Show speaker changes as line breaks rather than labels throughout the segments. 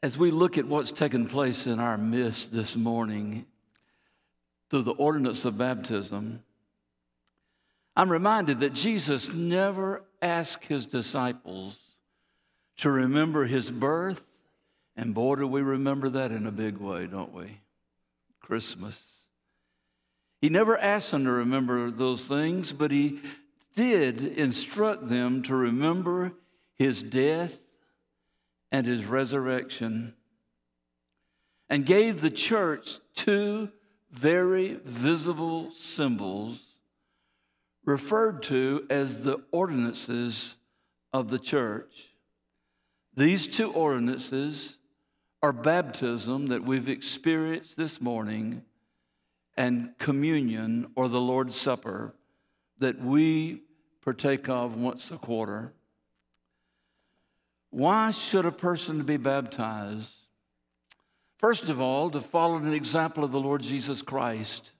As we look at what's taken place in our midst this morning through the ordinance of baptism, I'm reminded that Jesus never asked his disciples to remember his birth, and boy, do we remember that in a big way, don't we? Christmas. He never asked them to remember those things, but he did instruct them to remember his death and his resurrection, and gave the church two very visible symbols referred to as the ordinances of the church. These two ordinances are baptism that we've experienced this morning and communion or the Lord's Supper that we partake of once a quarter. Why should a person be baptized? First of all, to follow an example of the Lord Jesus Christ,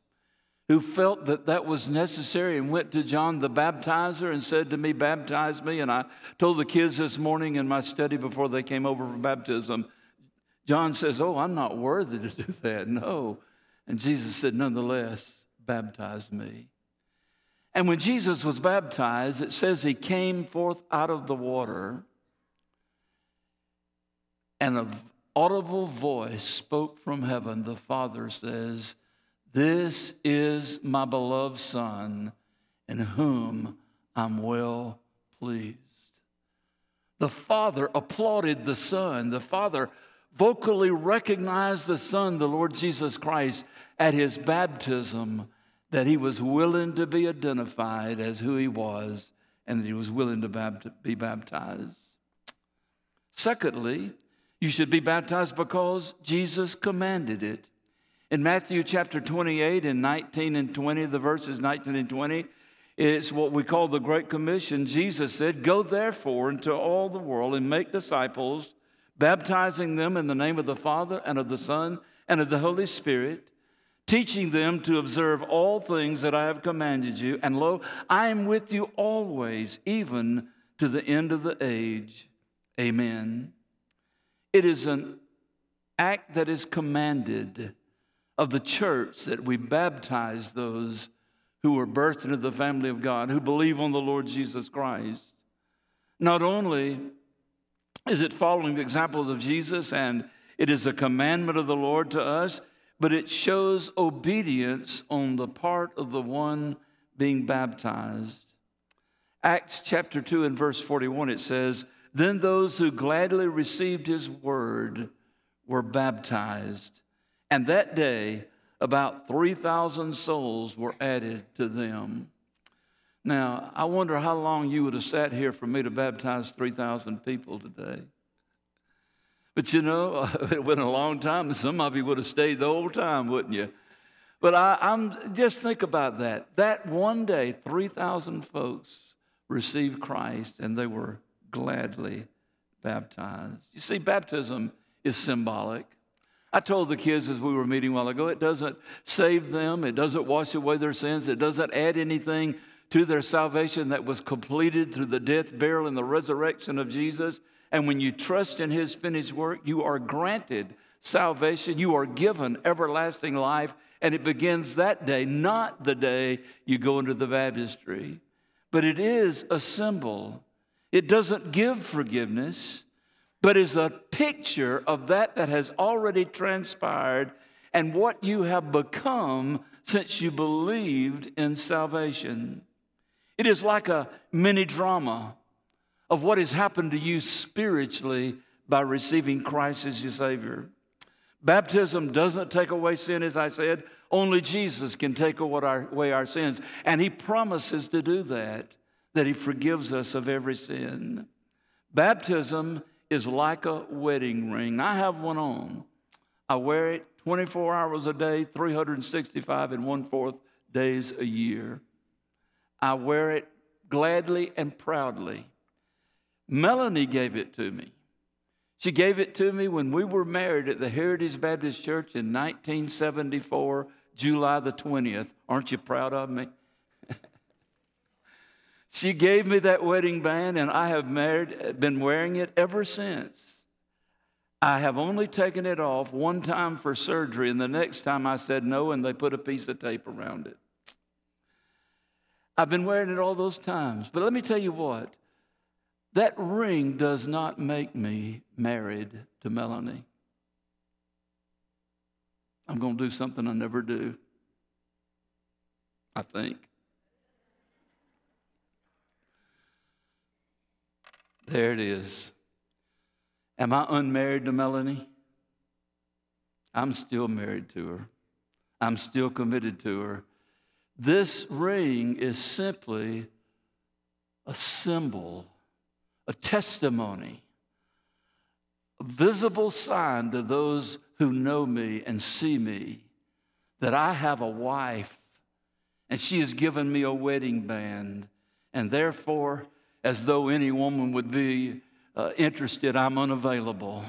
who felt that that was necessary and went to John the baptizer and said to me, Baptize me. And I told the kids this morning in my study before they came over for baptism, John says, Oh, I'm not worthy to do that. No. And Jesus said, Nonetheless, baptize me. And when Jesus was baptized, it says he came forth out of the water and an audible voice spoke from heaven. The Father says, This is my beloved Son, in whom I'm well pleased. The Father applauded the Son. The Father vocally recognized the Son, the Lord Jesus Christ, at his baptism, that he was willing to be identified as who he was and that he was willing to be baptized. Secondly, you should be baptized because Jesus commanded it. In Matthew chapter 28 and 19 and 20, the verses 19 and 20, it's what we call the Great Commission. Jesus said, Go therefore into all the world and make disciples, baptizing them in the name of the Father and of the Son and of the Holy Spirit, teaching them to observe all things that I have commanded you. And lo, I am with you always, even to the end of the age. Amen. It is an act that is commanded of the church that we baptize those who were birthed into the family of God, who believe on the Lord Jesus Christ. Not only is it following the examples of Jesus and it is a commandment of the Lord to us, but it shows obedience on the part of the one being baptized. Acts chapter 2 and verse 41, it says, then those who gladly received his word were baptized. And that day, about 3,000 souls were added to them. Now, I wonder how long you would have sat here for me to baptize 3,000 people today. But you know, it went a long time, some of you would have stayed the whole time, wouldn't you? But I, am just think about that. That one day, 3,000 folks received Christ, and they were gladly baptized. You see, baptism is symbolic. I told the kids as we were meeting a while ago, it doesn't save them, it doesn't wash away their sins, it doesn't add anything to their salvation that was completed through the death, burial, and the resurrection of Jesus. And when you trust in his finished work, you are granted salvation, you are given everlasting life, and it begins that day, not the day you go into the baptistry. But it is a symbol it doesn't give forgiveness, but is a picture of that that has already transpired and what you have become since you believed in salvation. It is like a mini drama of what has happened to you spiritually by receiving Christ as your Savior. Baptism doesn't take away sin, as I said. Only Jesus can take away our sins, and He promises to do that that He forgives us of every sin. Baptism is like a wedding ring. I have one on. I wear it 24 hours a day, 365 and one fourth days a year. I wear it gladly and proudly. Melanie gave it to me. She gave it to me when we were married at the Heritage Baptist Church in 1974, July the 20th. Aren't you proud of me? She gave me that wedding band, and I have married, been wearing it ever since. I have only taken it off one time for surgery, and the next time I said no, and they put a piece of tape around it. I've been wearing it all those times. But let me tell you what that ring does not make me married to Melanie. I'm going to do something I never do, I think. There it is. Am I unmarried to Melanie? I'm still married to her. I'm still committed to her. This ring is simply a symbol, a testimony, a visible sign to those who know me and see me that I have a wife and she has given me a wedding band. And therefore, as though any woman would be uh, interested, I'm unavailable.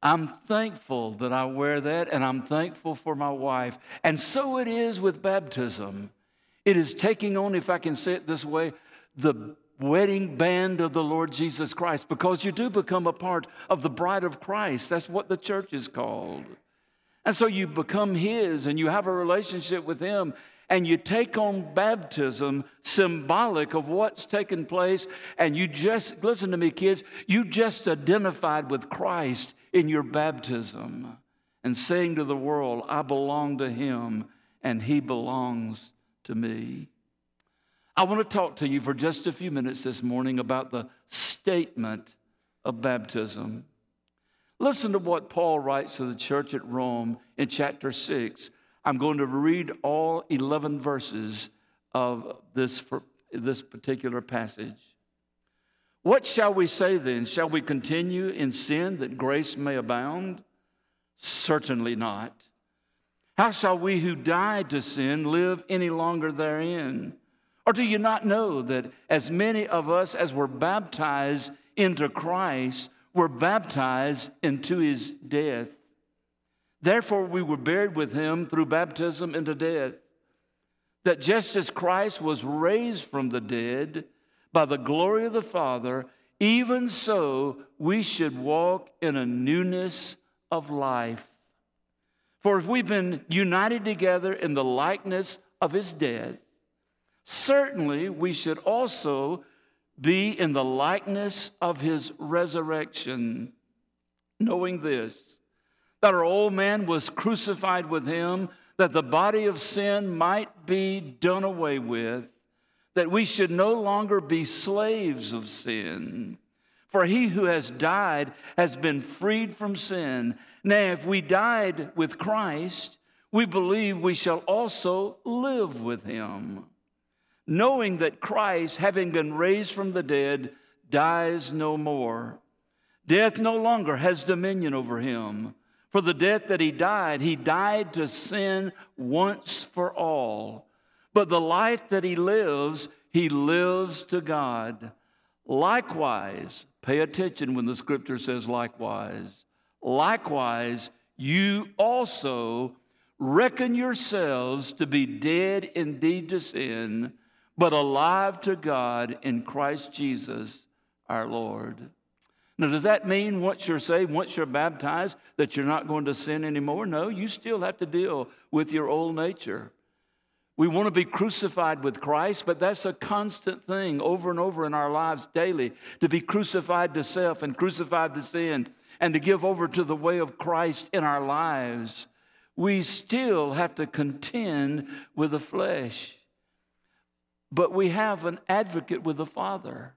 I'm thankful that I wear that, and I'm thankful for my wife. And so it is with baptism. It is taking on, if I can say it this way, the wedding band of the Lord Jesus Christ, because you do become a part of the bride of Christ. That's what the church is called. And so you become His and you have a relationship with Him and you take on baptism symbolic of what's taken place and you just listen to me kids you just identified with christ in your baptism and saying to the world i belong to him and he belongs to me. I want to talk to you for just a few minutes this morning about the statement of baptism. Listen to what paul writes to the church at rome in chapter 6 I'm going to read all 11 verses of this, this particular passage. What shall we say then? Shall we continue in sin that grace may abound? Certainly not. How shall we who died to sin live any longer therein? Or do you not know that as many of us as were baptized into Christ were baptized into his death? Therefore, we were buried with him through baptism into death, that just as Christ was raised from the dead by the glory of the Father, even so we should walk in a newness of life. For if we've been united together in the likeness of his death, certainly we should also be in the likeness of his resurrection, knowing this that our old man was crucified with him, that the body of sin might be done away with, that we should no longer be slaves of sin. For he who has died has been freed from sin. Now, if we died with Christ, we believe we shall also live with him, knowing that Christ, having been raised from the dead, dies no more. Death no longer has dominion over him. For the death that he died, he died to sin once for all. But the life that he lives, he lives to God. Likewise, pay attention when the scripture says likewise. Likewise, you also reckon yourselves to be dead indeed to sin, but alive to God in Christ Jesus our Lord. Now, does that mean once you're saved, once you're baptized, that you're not going to sin anymore? No, you still have to deal with your old nature. We want to be crucified with Christ, but that's a constant thing over and over in our lives daily to be crucified to self and crucified to sin and to give over to the way of Christ in our lives. We still have to contend with the flesh, but we have an advocate with the Father.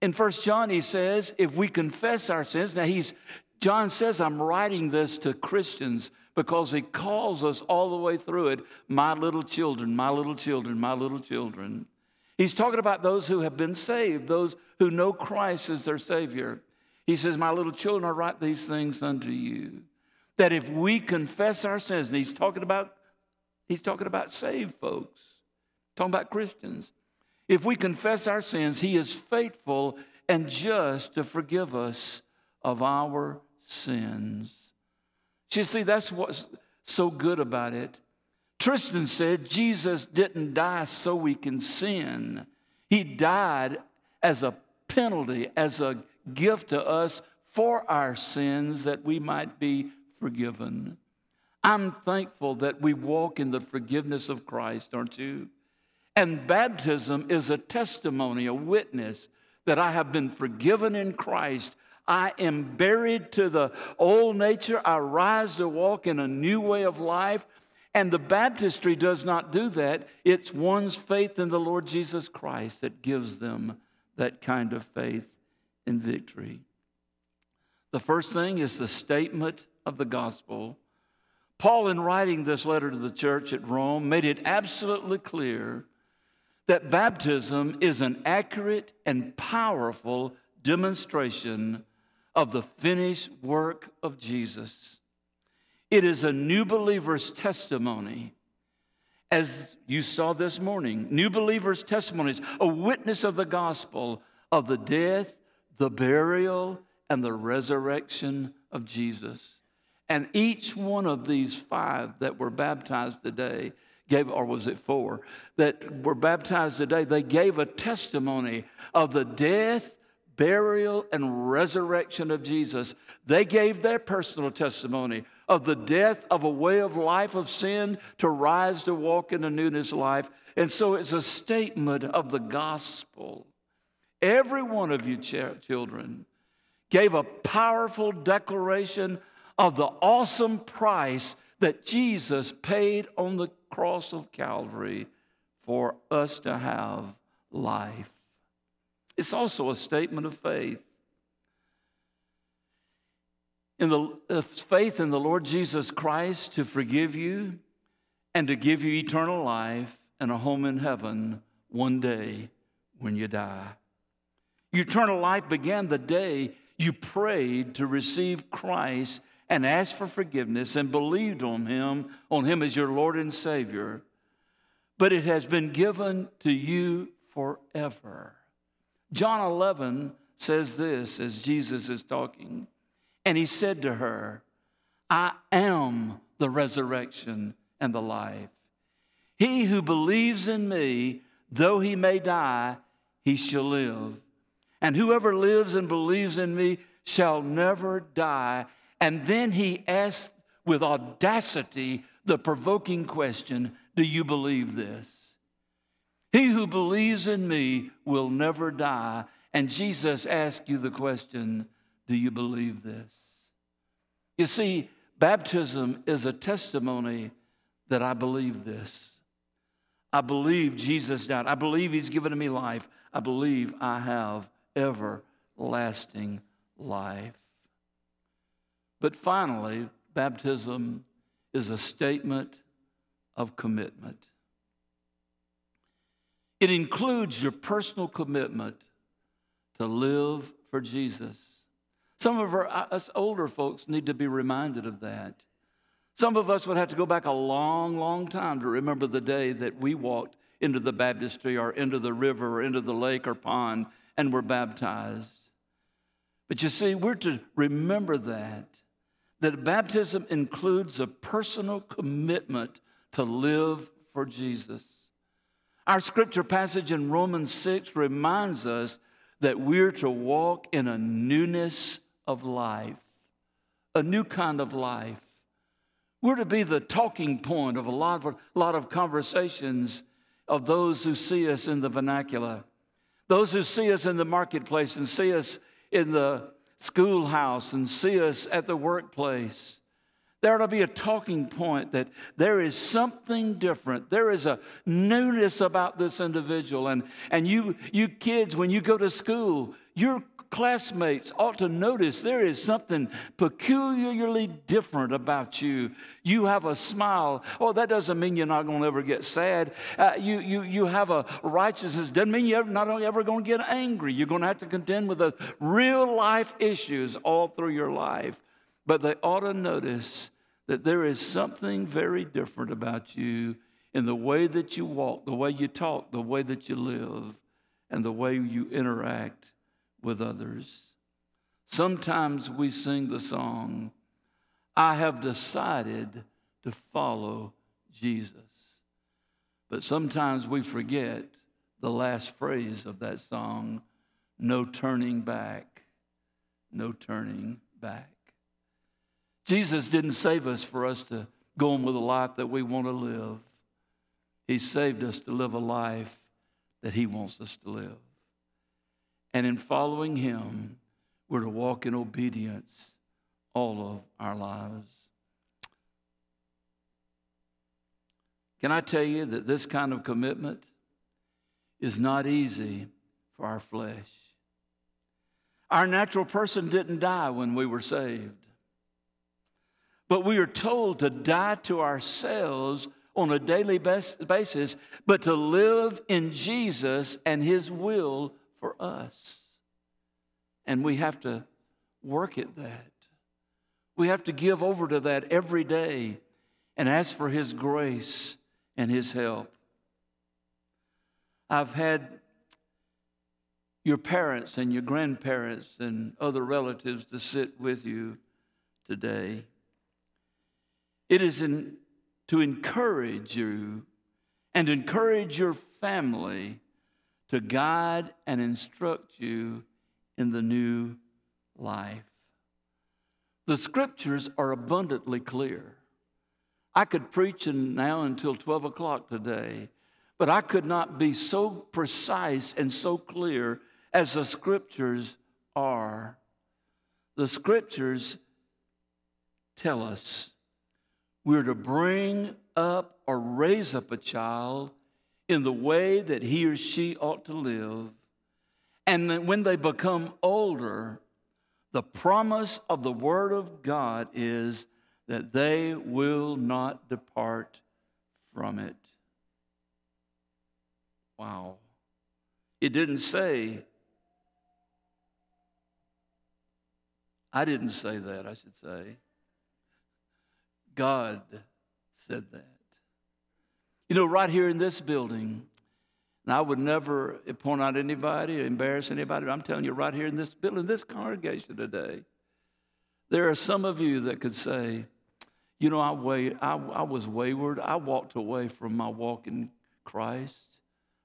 In First John, he says, if we confess our sins, now he's John says, I'm writing this to Christians because he calls us all the way through it, my little children, my little children, my little children. He's talking about those who have been saved, those who know Christ as their Savior. He says, My little children, I write these things unto you. That if we confess our sins, and he's talking about, he's talking about saved folks, talking about Christians. If we confess our sins, He is faithful and just to forgive us of our sins. You see, that's what's so good about it. Tristan said Jesus didn't die so we can sin, He died as a penalty, as a gift to us for our sins that we might be forgiven. I'm thankful that we walk in the forgiveness of Christ, aren't you? And baptism is a testimony, a witness that I have been forgiven in Christ. I am buried to the old nature. I rise to walk in a new way of life. And the baptistry does not do that. It's one's faith in the Lord Jesus Christ that gives them that kind of faith in victory. The first thing is the statement of the gospel. Paul, in writing this letter to the church at Rome, made it absolutely clear that baptism is an accurate and powerful demonstration of the finished work of Jesus. It is a new believer's testimony. As you saw this morning, new believers' testimonies, a witness of the gospel of the death, the burial, and the resurrection of Jesus. And each one of these five that were baptized today gave, or was it four, that were baptized today, they gave a testimony of the death, burial, and resurrection of Jesus. They gave their personal testimony of the death of a way of life of sin to rise to walk in a newness life. And so it's a statement of the gospel. Every one of you ch- children gave a powerful declaration of the awesome price that Jesus paid on the cross of Calvary for us to have life. It's also a statement of faith. In the uh, faith in the Lord Jesus Christ to forgive you and to give you eternal life and a home in heaven one day when you die. Eternal life began the day you prayed to receive Christ and asked for forgiveness and believed on him, on him as your Lord and Savior. But it has been given to you forever. John 11 says this as Jesus is talking. And he said to her, I am the resurrection and the life. He who believes in me, though he may die, he shall live. And whoever lives and believes in me shall never die. And then he asked with audacity the provoking question Do you believe this? He who believes in me will never die. And Jesus asked you the question Do you believe this? You see, baptism is a testimony that I believe this. I believe Jesus died. I believe He's given me life. I believe I have everlasting life. But finally, baptism is a statement of commitment. It includes your personal commitment to live for Jesus. Some of our, us older folks need to be reminded of that. Some of us would have to go back a long, long time to remember the day that we walked into the baptistry or into the river or into the lake or pond and were baptized. But you see, we're to remember that that baptism includes a personal commitment to live for Jesus. Our scripture passage in Romans 6 reminds us that we're to walk in a newness of life, a new kind of life. We're to be the talking point of a lot of, a lot of conversations of those who see us in the vernacular, those who see us in the marketplace and see us in the schoolhouse and see us at the workplace. There ought to be a talking point that there is something different. There is a newness about this individual. And, and you, you kids, when you go to school, your classmates ought to notice there is something peculiarly different about you. You have a smile. Oh, that doesn't mean you're not going to ever get sad. Uh, you, you, you have a righteousness. Doesn't mean you're not ever going to get angry. You're going to have to contend with the real life issues all through your life. But they ought to notice that there is something very different about you in the way that you walk, the way you talk, the way that you live, and the way you interact with others. Sometimes we sing the song, I have decided to follow Jesus. But sometimes we forget the last phrase of that song no turning back, no turning back. Jesus didn't save us for us to go on with a life that we want to live. He saved us to live a life that He wants us to live. And in following Him, we're to walk in obedience all of our lives. Can I tell you that this kind of commitment is not easy for our flesh? Our natural person didn't die when we were saved. But we are told to die to ourselves on a daily basis, but to live in Jesus and His will for us. And we have to work at that. We have to give over to that every day and ask for His grace and His help. I've had your parents and your grandparents and other relatives to sit with you today. It is in, to encourage you and encourage your family to guide and instruct you in the new life. The scriptures are abundantly clear. I could preach now until 12 o'clock today, but I could not be so precise and so clear as the scriptures are. The scriptures tell us we're to bring up or raise up a child in the way that he or she ought to live. And when they become older, the promise of the Word of God is that they will not depart from it. Wow. It didn't say, I didn't say that, I should say. God said that. You know, right here in this building, and I would never point out anybody, or embarrass anybody, but I'm telling you, right here in this building, this congregation today, there are some of you that could say, you know, I, way, I, I was wayward. I walked away from my walk in Christ.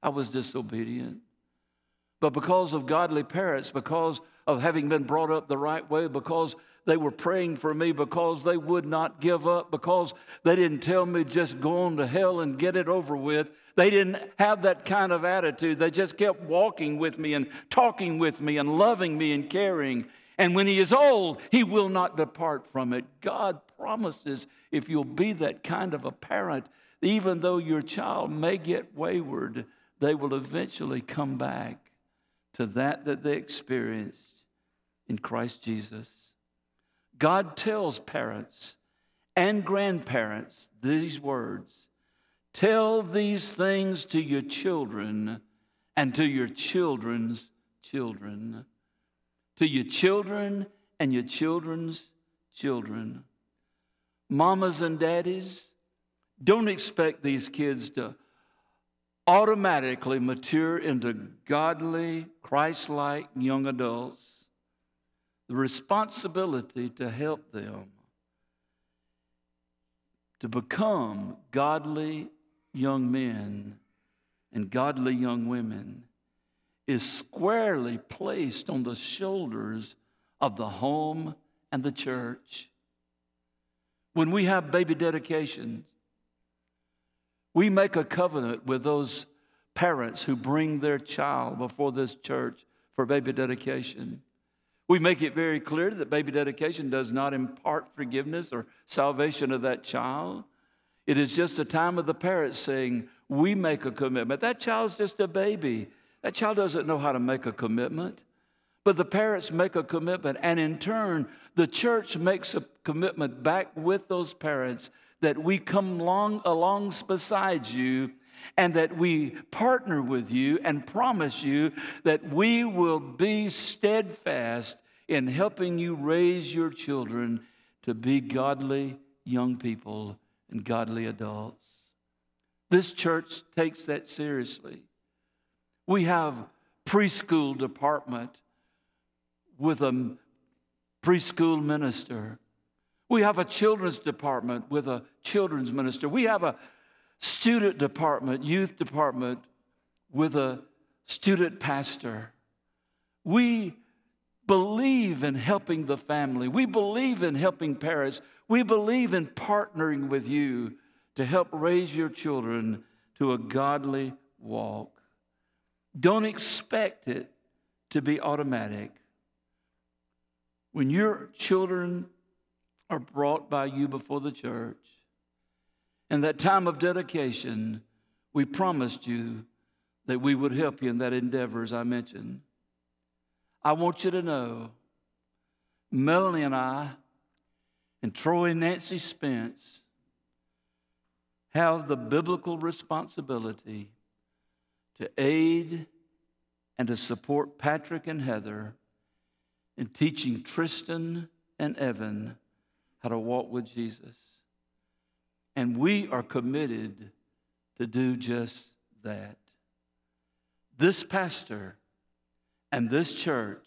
I was disobedient. But because of godly parents, because of having been brought up the right way, because they were praying for me because they would not give up, because they didn't tell me just go on to hell and get it over with. They didn't have that kind of attitude. They just kept walking with me and talking with me and loving me and caring. And when he is old, he will not depart from it. God promises if you'll be that kind of a parent, even though your child may get wayward, they will eventually come back to that that they experienced in Christ Jesus. God tells parents and grandparents these words Tell these things to your children and to your children's children, to your children and your children's children. Mamas and daddies, don't expect these kids to automatically mature into godly, Christ like young adults the responsibility to help them to become godly young men and godly young women is squarely placed on the shoulders of the home and the church. When we have baby dedications, we make a covenant with those parents who bring their child before this church for baby dedication. We make it very clear that baby dedication does not impart forgiveness or salvation of that child. It is just a time of the parents saying, We make a commitment. That child's just a baby. That child doesn't know how to make a commitment. But the parents make a commitment, and in turn, the church makes a commitment back with those parents that we come along, along beside you and that we partner with you and promise you that we will be steadfast in helping you raise your children to be godly young people and godly adults. This church takes that seriously. We have preschool department with a preschool minister. We have a children's department with a children's minister. We have a student department, youth department with a student pastor. We believe in helping the family. We believe in helping parents. We believe in partnering with you to help raise your children to a godly walk. Don't expect it to be automatic. When your children are brought by you before the church, in that time of dedication, we promised you that we would help you in that endeavor, as I mentioned. I want you to know Melanie and I and Troy and Nancy Spence have the biblical responsibility to aid and to support Patrick and Heather in teaching Tristan and Evan how to walk with Jesus. And we are committed to do just that. This pastor and this church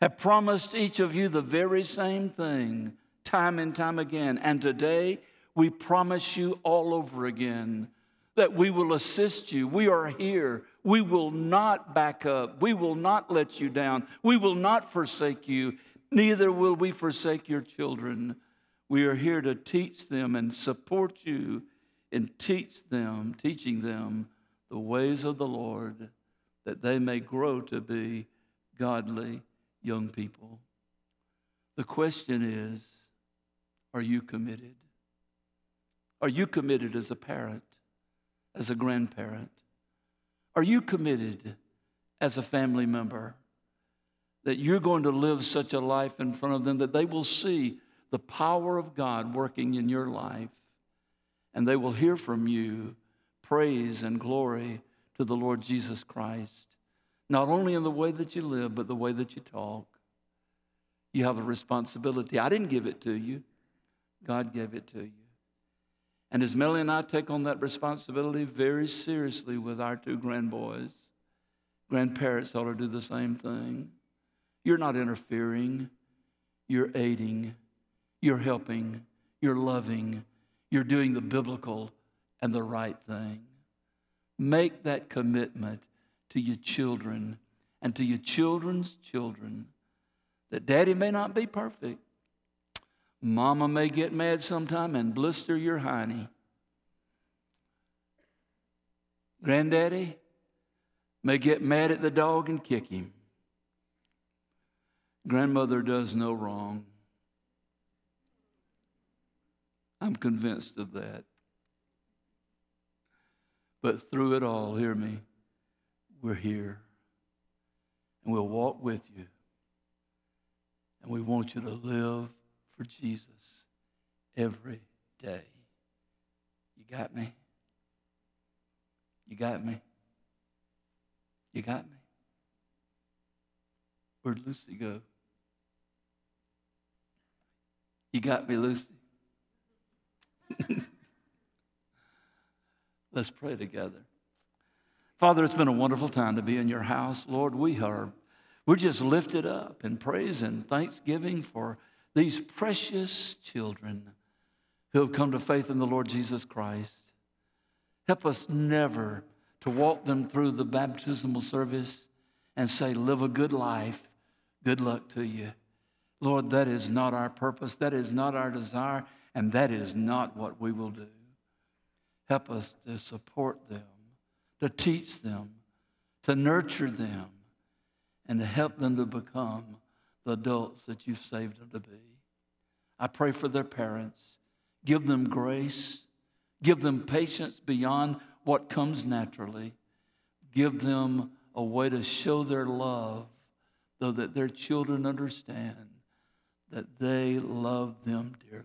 have promised each of you the very same thing time and time again. And today, we promise you all over again that we will assist you. We are here. We will not back up. We will not let you down. We will not forsake you. Neither will we forsake your children. We are here to teach them and support you and teach them, teaching them the ways of the Lord that they may grow to be godly young people. The question is are you committed? Are you committed as a parent, as a grandparent? Are you committed as a family member that you're going to live such a life in front of them that they will see the power of God working in your life and they will hear from you praise and glory to the Lord Jesus Christ, not only in the way that you live, but the way that you talk. You have a responsibility. I didn't give it to you, God gave it to you. And as Melly and I take on that responsibility very seriously with our two grandboys, grandparents ought to do the same thing. You're not interfering, you're aiding, you're helping, you're loving, you're doing the biblical and the right thing. Make that commitment to your children and to your children's children that daddy may not be perfect. Mama may get mad sometime and blister your hiney. Granddaddy may get mad at the dog and kick him. Grandmother does no wrong. I'm convinced of that. But through it all, hear me, we're here. And we'll walk with you. And we want you to live for Jesus every day. You got me? You got me? You got me? Where'd Lucy go? You got me, Lucy? Let's pray together. Father, it's been a wonderful time to be in your house. Lord, we are we're just lifted up in praise and thanksgiving for these precious children who have come to faith in the Lord Jesus Christ. Help us never to walk them through the baptismal service and say, Live a good life. Good luck to you. Lord, that is not our purpose. That is not our desire. And that is not what we will do. Help us to support them, to teach them, to nurture them, and to help them to become the adults that you've saved them to be. I pray for their parents. Give them grace. Give them patience beyond what comes naturally. Give them a way to show their love so that their children understand that they love them dearly.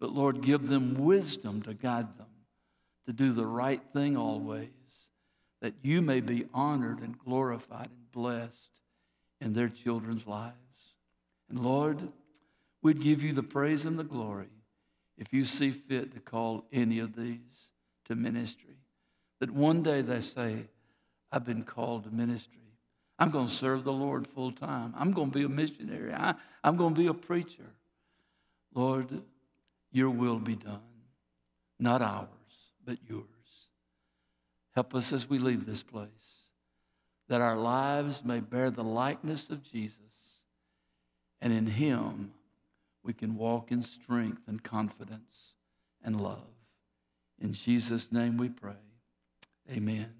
But Lord, give them wisdom to guide them to do the right thing always, that you may be honored and glorified and blessed in their children's lives. And Lord, we'd give you the praise and the glory if you see fit to call any of these to ministry. That one day they say, I've been called to ministry. I'm going to serve the Lord full time. I'm going to be a missionary. I, am going to be a preacher. Lord, your will be done, not ours, but yours. Help us as we leave this place, that our lives may bear the likeness of Jesus And in Him, we can walk in strength and confidence and love. In Jesus' name we pray. Amen.